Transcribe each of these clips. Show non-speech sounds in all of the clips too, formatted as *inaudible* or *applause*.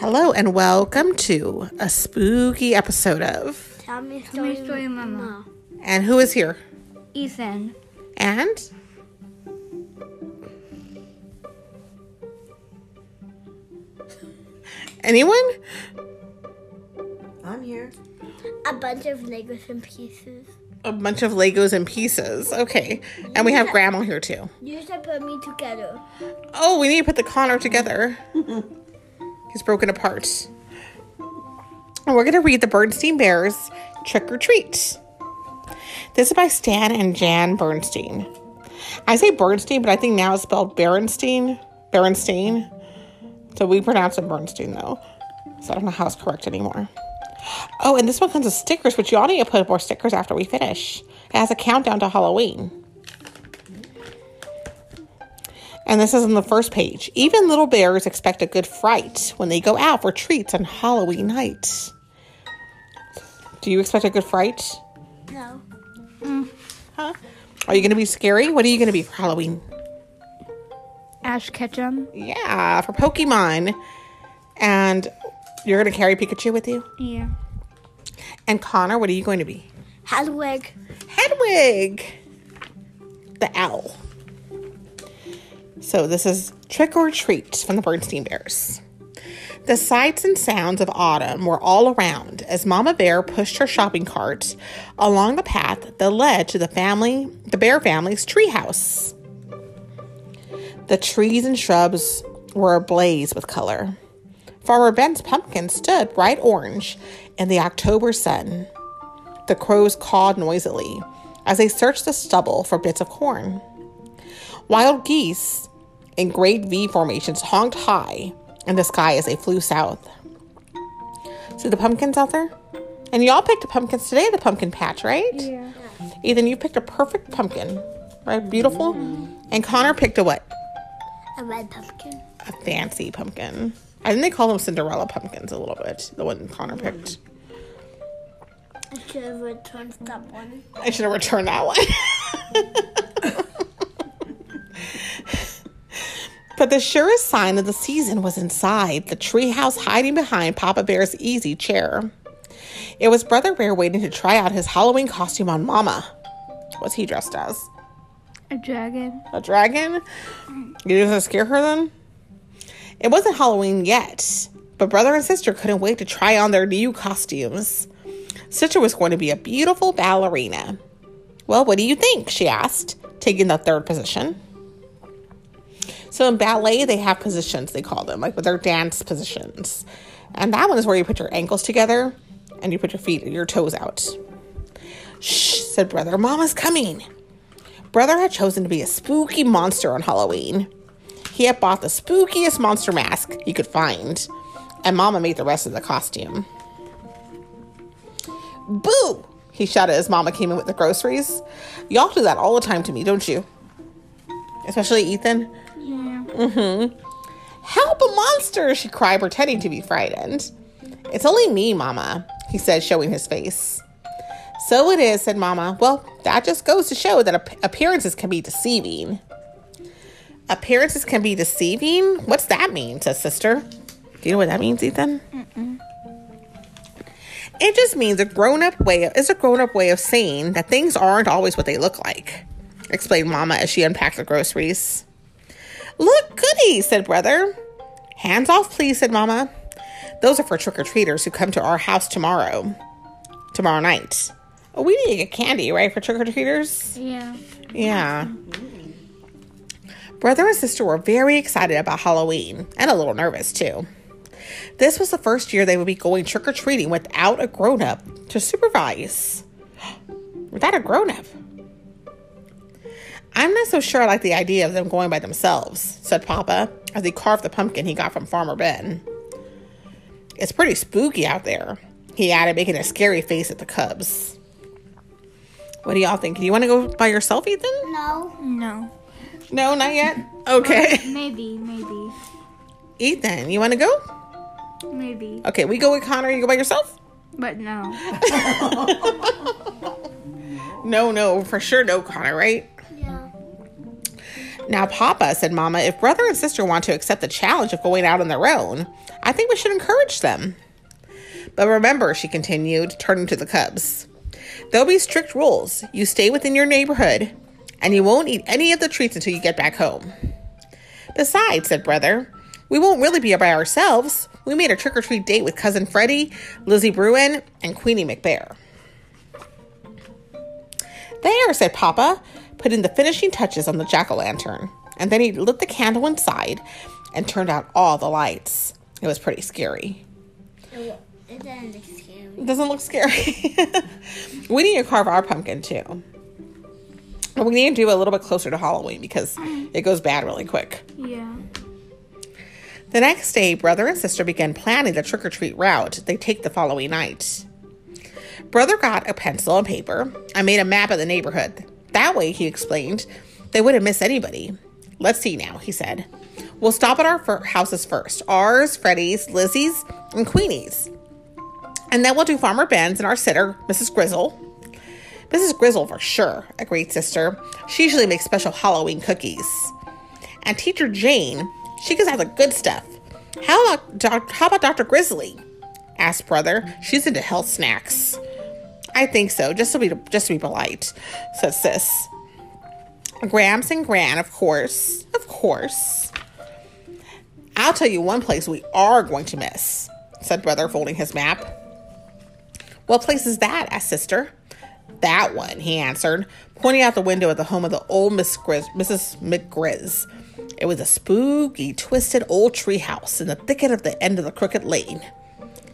Hello and welcome to a spooky episode of. Tell me a Tell me a story, Mama. And who is here? Ethan. And anyone? I'm here. A bunch of Legos and pieces. A bunch of Legos and pieces. Okay, and we have Grandma here too. You should put me together. Oh, we need to put the Connor together. *laughs* He's broken apart. And we're going to read the Bernstein Bears Trick or Treat. This is by Stan and Jan Bernstein. I say Bernstein, but I think now it's spelled Berenstein. Berenstein. So we pronounce it Bernstein, though. So I don't know how it's correct anymore. Oh, and this one comes with stickers, which you all need to put more stickers after we finish. It has a countdown to Halloween. And this is on the first page. Even little bears expect a good fright when they go out for treats on Halloween night. Do you expect a good fright? No. Huh? Are you going to be scary? What are you going to be for Halloween? Ash Ketchum. Yeah, for Pokemon. And you're going to carry Pikachu with you? Yeah. And Connor, what are you going to be? Hedwig. Hedwig, the owl. So this is Trick or Treat from the Bernstein Bears. The sights and sounds of autumn were all around as Mama Bear pushed her shopping cart along the path that led to the family, the Bear family's treehouse. The trees and shrubs were ablaze with color. Farmer Ben's pumpkin stood bright orange in the October sun. The crows cawed noisily as they searched the stubble for bits of corn. Wild geese in great V formations honked high in the sky as they flew south. See the pumpkins out there? And y'all picked pumpkins today at the pumpkin patch, right? Yeah. Ethan, you picked a perfect pumpkin, right? Beautiful. Mm-hmm. And Connor picked a what? A red pumpkin. A fancy pumpkin. I think they call them Cinderella pumpkins a little bit. The one Connor picked. I should have returned that one. I should have returned that one. *laughs* but the surest sign of the season was inside the treehouse hiding behind Papa Bear's easy chair. It was Brother Bear waiting to try out his Halloween costume on Mama. What's he dressed as? A dragon. A dragon? You gonna scare her then? It wasn't Halloween yet, but brother and sister couldn't wait to try on their new costumes. Sister was going to be a beautiful ballerina. Well, what do you think? she asked, taking the third position. So in ballet, they have positions, they call them, like with their dance positions. And that one is where you put your ankles together and you put your feet, your toes out. Shh, said brother. Mama's coming. Brother had chosen to be a spooky monster on Halloween. He had bought the spookiest monster mask he could find, and Mama made the rest of the costume. Boo! He shouted as Mama came in with the groceries. Y'all do that all the time to me, don't you? Especially Ethan. Mm-hmm. Yeah. Help a monster! She cried, pretending to be frightened. It's only me, Mama, he said, showing his face. So it is, said Mama. Well, that just goes to show that appearances can be deceiving. Appearances can be deceiving? What's that mean? says Sister. Do you know what that means, Ethan? It just means a grown-up way of, is a grown-up way of saying that things aren't always what they look like, explained Mama as she unpacked the groceries. Look, goody, said Brother. Hands off, please, said Mama. Those are for trick-or-treaters who come to our house tomorrow. Tomorrow night. Oh, we need to get candy, right, for trick-or-treaters? Yeah. Yeah. Brother and sister were very excited about Halloween and a little nervous too. This was the first year they would be going trick or treating without a grown up to supervise. *gasps* Without a grown up. I'm not so sure I like the idea of them going by themselves, said Papa as he carved the pumpkin he got from Farmer Ben. It's pretty spooky out there, he added, making a scary face at the cubs. What do y'all think? Do you want to go by yourself, Ethan? No. No. No, not yet. Okay. Uh, maybe. Maybe. Ethan, you want to go? Maybe. Okay, we go with Connor. You go by yourself? But no. *laughs* No, no, for sure, no, Connor, right? Now, Papa, said Mama, if brother and sister want to accept the challenge of going out on their own, I think we should encourage them. But remember, she continued, turning to the cubs, there'll be strict rules. You stay within your neighborhood, and you won't eat any of the treats until you get back home. Besides, said brother, we won't really be by ourselves. We made a trick or treat date with cousin Freddie, Lizzie Bruin, and Queenie McBear. There, said Papa, putting the finishing touches on the jack o' lantern. And then he lit the candle inside and turned out all the lights. It was pretty scary. It, it doesn't look scary. It doesn't look scary. *laughs* we need to carve our pumpkin too. We need to do it a little bit closer to Halloween because it goes bad really quick. Yeah. The next day, brother and sister began planning the trick or treat route they take the following night. Brother got a pencil and paper and made a map of the neighborhood. That way, he explained, they wouldn't miss anybody. Let's see now, he said. We'll stop at our fir- houses first ours, Freddie's, Lizzie's, and Queenie's. And then we'll do Farmer Ben's and our sitter, Mrs. Grizzle. Mrs. Grizzle for sure, agreed sister. She usually makes special Halloween cookies. And teacher Jane, she gets out the good stuff. How about doc- how about Dr. Grizzly? asked brother. She's into health snacks. I think so, just to be just to be polite, said sis. Gramps and Gran, of course, of course. I'll tell you one place we are going to miss, said brother, folding his map. What place is that? asked sister. That one, he answered, pointing out the window at the home of the old Miss Grizz, Mrs. McGrizz. It was a spooky, twisted old tree house in the thicket of the end of the crooked lane.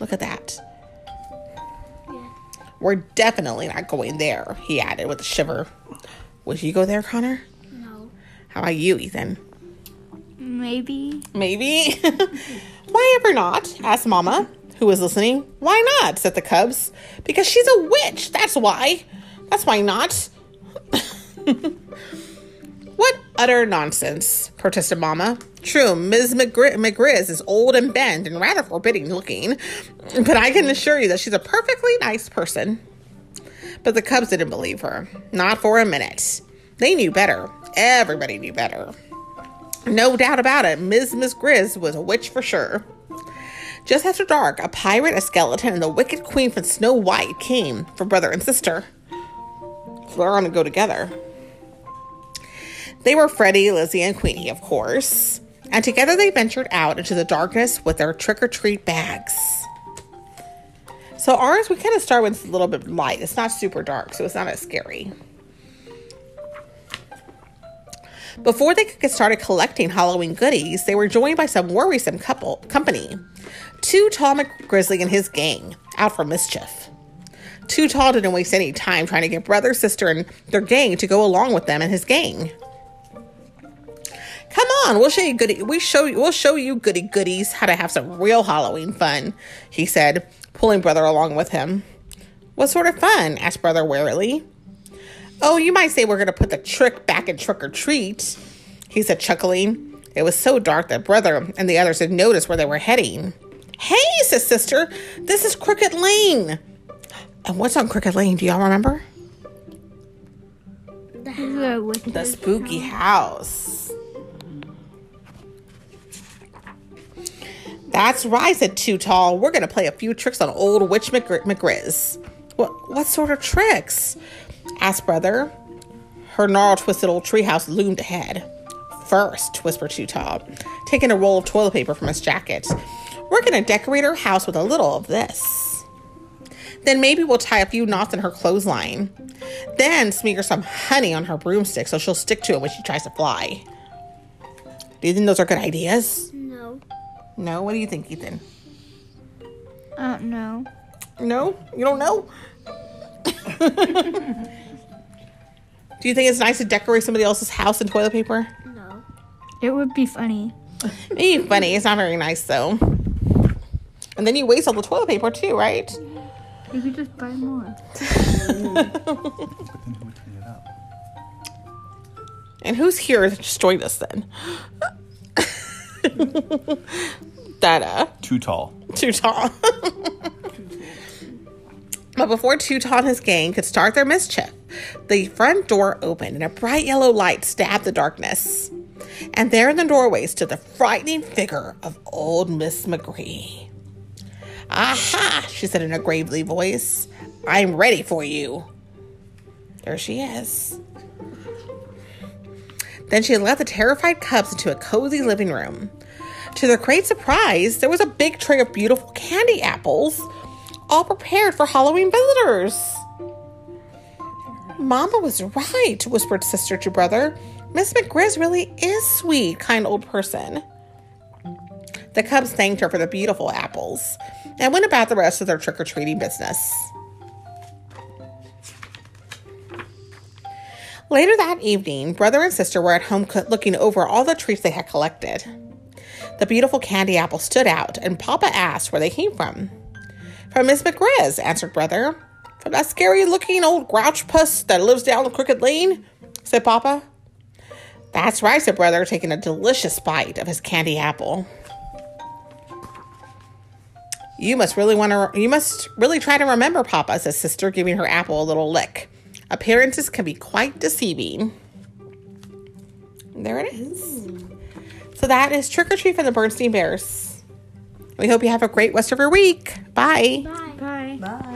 Look at that. We're definitely not going there, he added with a shiver. Would you go there, Connor? No. How about you, Ethan? Maybe. Maybe. *laughs* Why ever not? asked Mama, who was listening. Why not? said the cubs. Because she's a witch. That's why. That's why not. *laughs* utter nonsense, protested Mama. True, Ms. McGri- McGrizz is old and bent and rather forbidding looking, but I can assure you that she's a perfectly nice person. But the cubs didn't believe her. Not for a minute. They knew better. Everybody knew better. No doubt about it, Ms. Miss Grizz was a witch for sure. Just after dark, a pirate, a skeleton, and the wicked queen from Snow White came for brother and sister. So they're gonna go together. They were Freddie, Lizzie, and Queenie, of course. And together they ventured out into the darkness with their trick or treat bags. So ours, we kind of start with a little bit light. It's not super dark, so it's not as scary. Before they could get started collecting Halloween goodies, they were joined by some worrisome couple company. Too Tall McGrizzly and his gang, out for mischief. Too Tall didn't waste any time trying to get brother, sister, and their gang to go along with them and his gang. On, we'll show you goody. We show you. We'll show you goody goodies how to have some real Halloween fun," he said, pulling brother along with him. "What sort of fun?" asked brother warily. Oh, you might say we're gonna put the trick back in trick or treat, he said, chuckling. It was so dark that brother and the others had noticed where they were heading. Hey, says sister, this is Crooked Lane. And what's on Crooked Lane? Do y'all remember? The Is it a witch's The spooky house. That's right, said Too Tall. We're gonna play a few tricks on old Witch McGrizz. What what sort of tricks? asked Brother. Her gnarled, twisted old treehouse loomed ahead. First, whispered Too Tall, taking a roll of toilet paper from his jacket. We're gonna decorate her house with a little of this. Then maybe we'll tie a few knots in her clothesline. Then smear some honey on her broomstick so she'll stick to it when she tries to fly. Do you think those are good ideas? No. No? What do you think, Ethan? I don't know. No? You don't know? do you think it's nice to decorate somebody else's house in toilet paper? No. It would be funny. Maybe funny. It's not very nice, though. And then you waste all the toilet paper, too, right? You could just buy more. But then who would clean it up? And who's here that destroyed us then? *laughs* Dada. Uh, too tall. Too tall. *laughs* but before Too Tall and his gang could start their mischief, the front door opened and a bright yellow light stabbed the darkness. And there in the doorway stood the frightening figure of old Miss McGree. Aha, she said in a gravely voice. I'm ready for you. There she is. Then she led the terrified cubs into a cozy living room. To their great surprise, there was a big tray of beautiful candy apples, all prepared for Halloween visitors. Mama was right, whispered sister to brother. Miss McGrizz really is sweet, kind old person. The cubs thanked her for the beautiful apples and went about the rest of their trick or treating business. Later that evening, brother and sister were at home looking over all the treats they had collected. The beautiful candy apple stood out, and Papa asked where they came from. From Miss McGrizz, answered brother. From that scary looking old grouch puss that lives down the crooked lane, said Papa. That's right, said brother, taking a delicious bite of his candy apple. You must really want to. You must really try to remember, Papa," says sister, giving her apple a little lick. Appearances can be quite deceiving. There it is. So that is trick or treat from the Bernstein Bears. We hope you have a great rest of your week. Bye. Bye. Bye. Bye.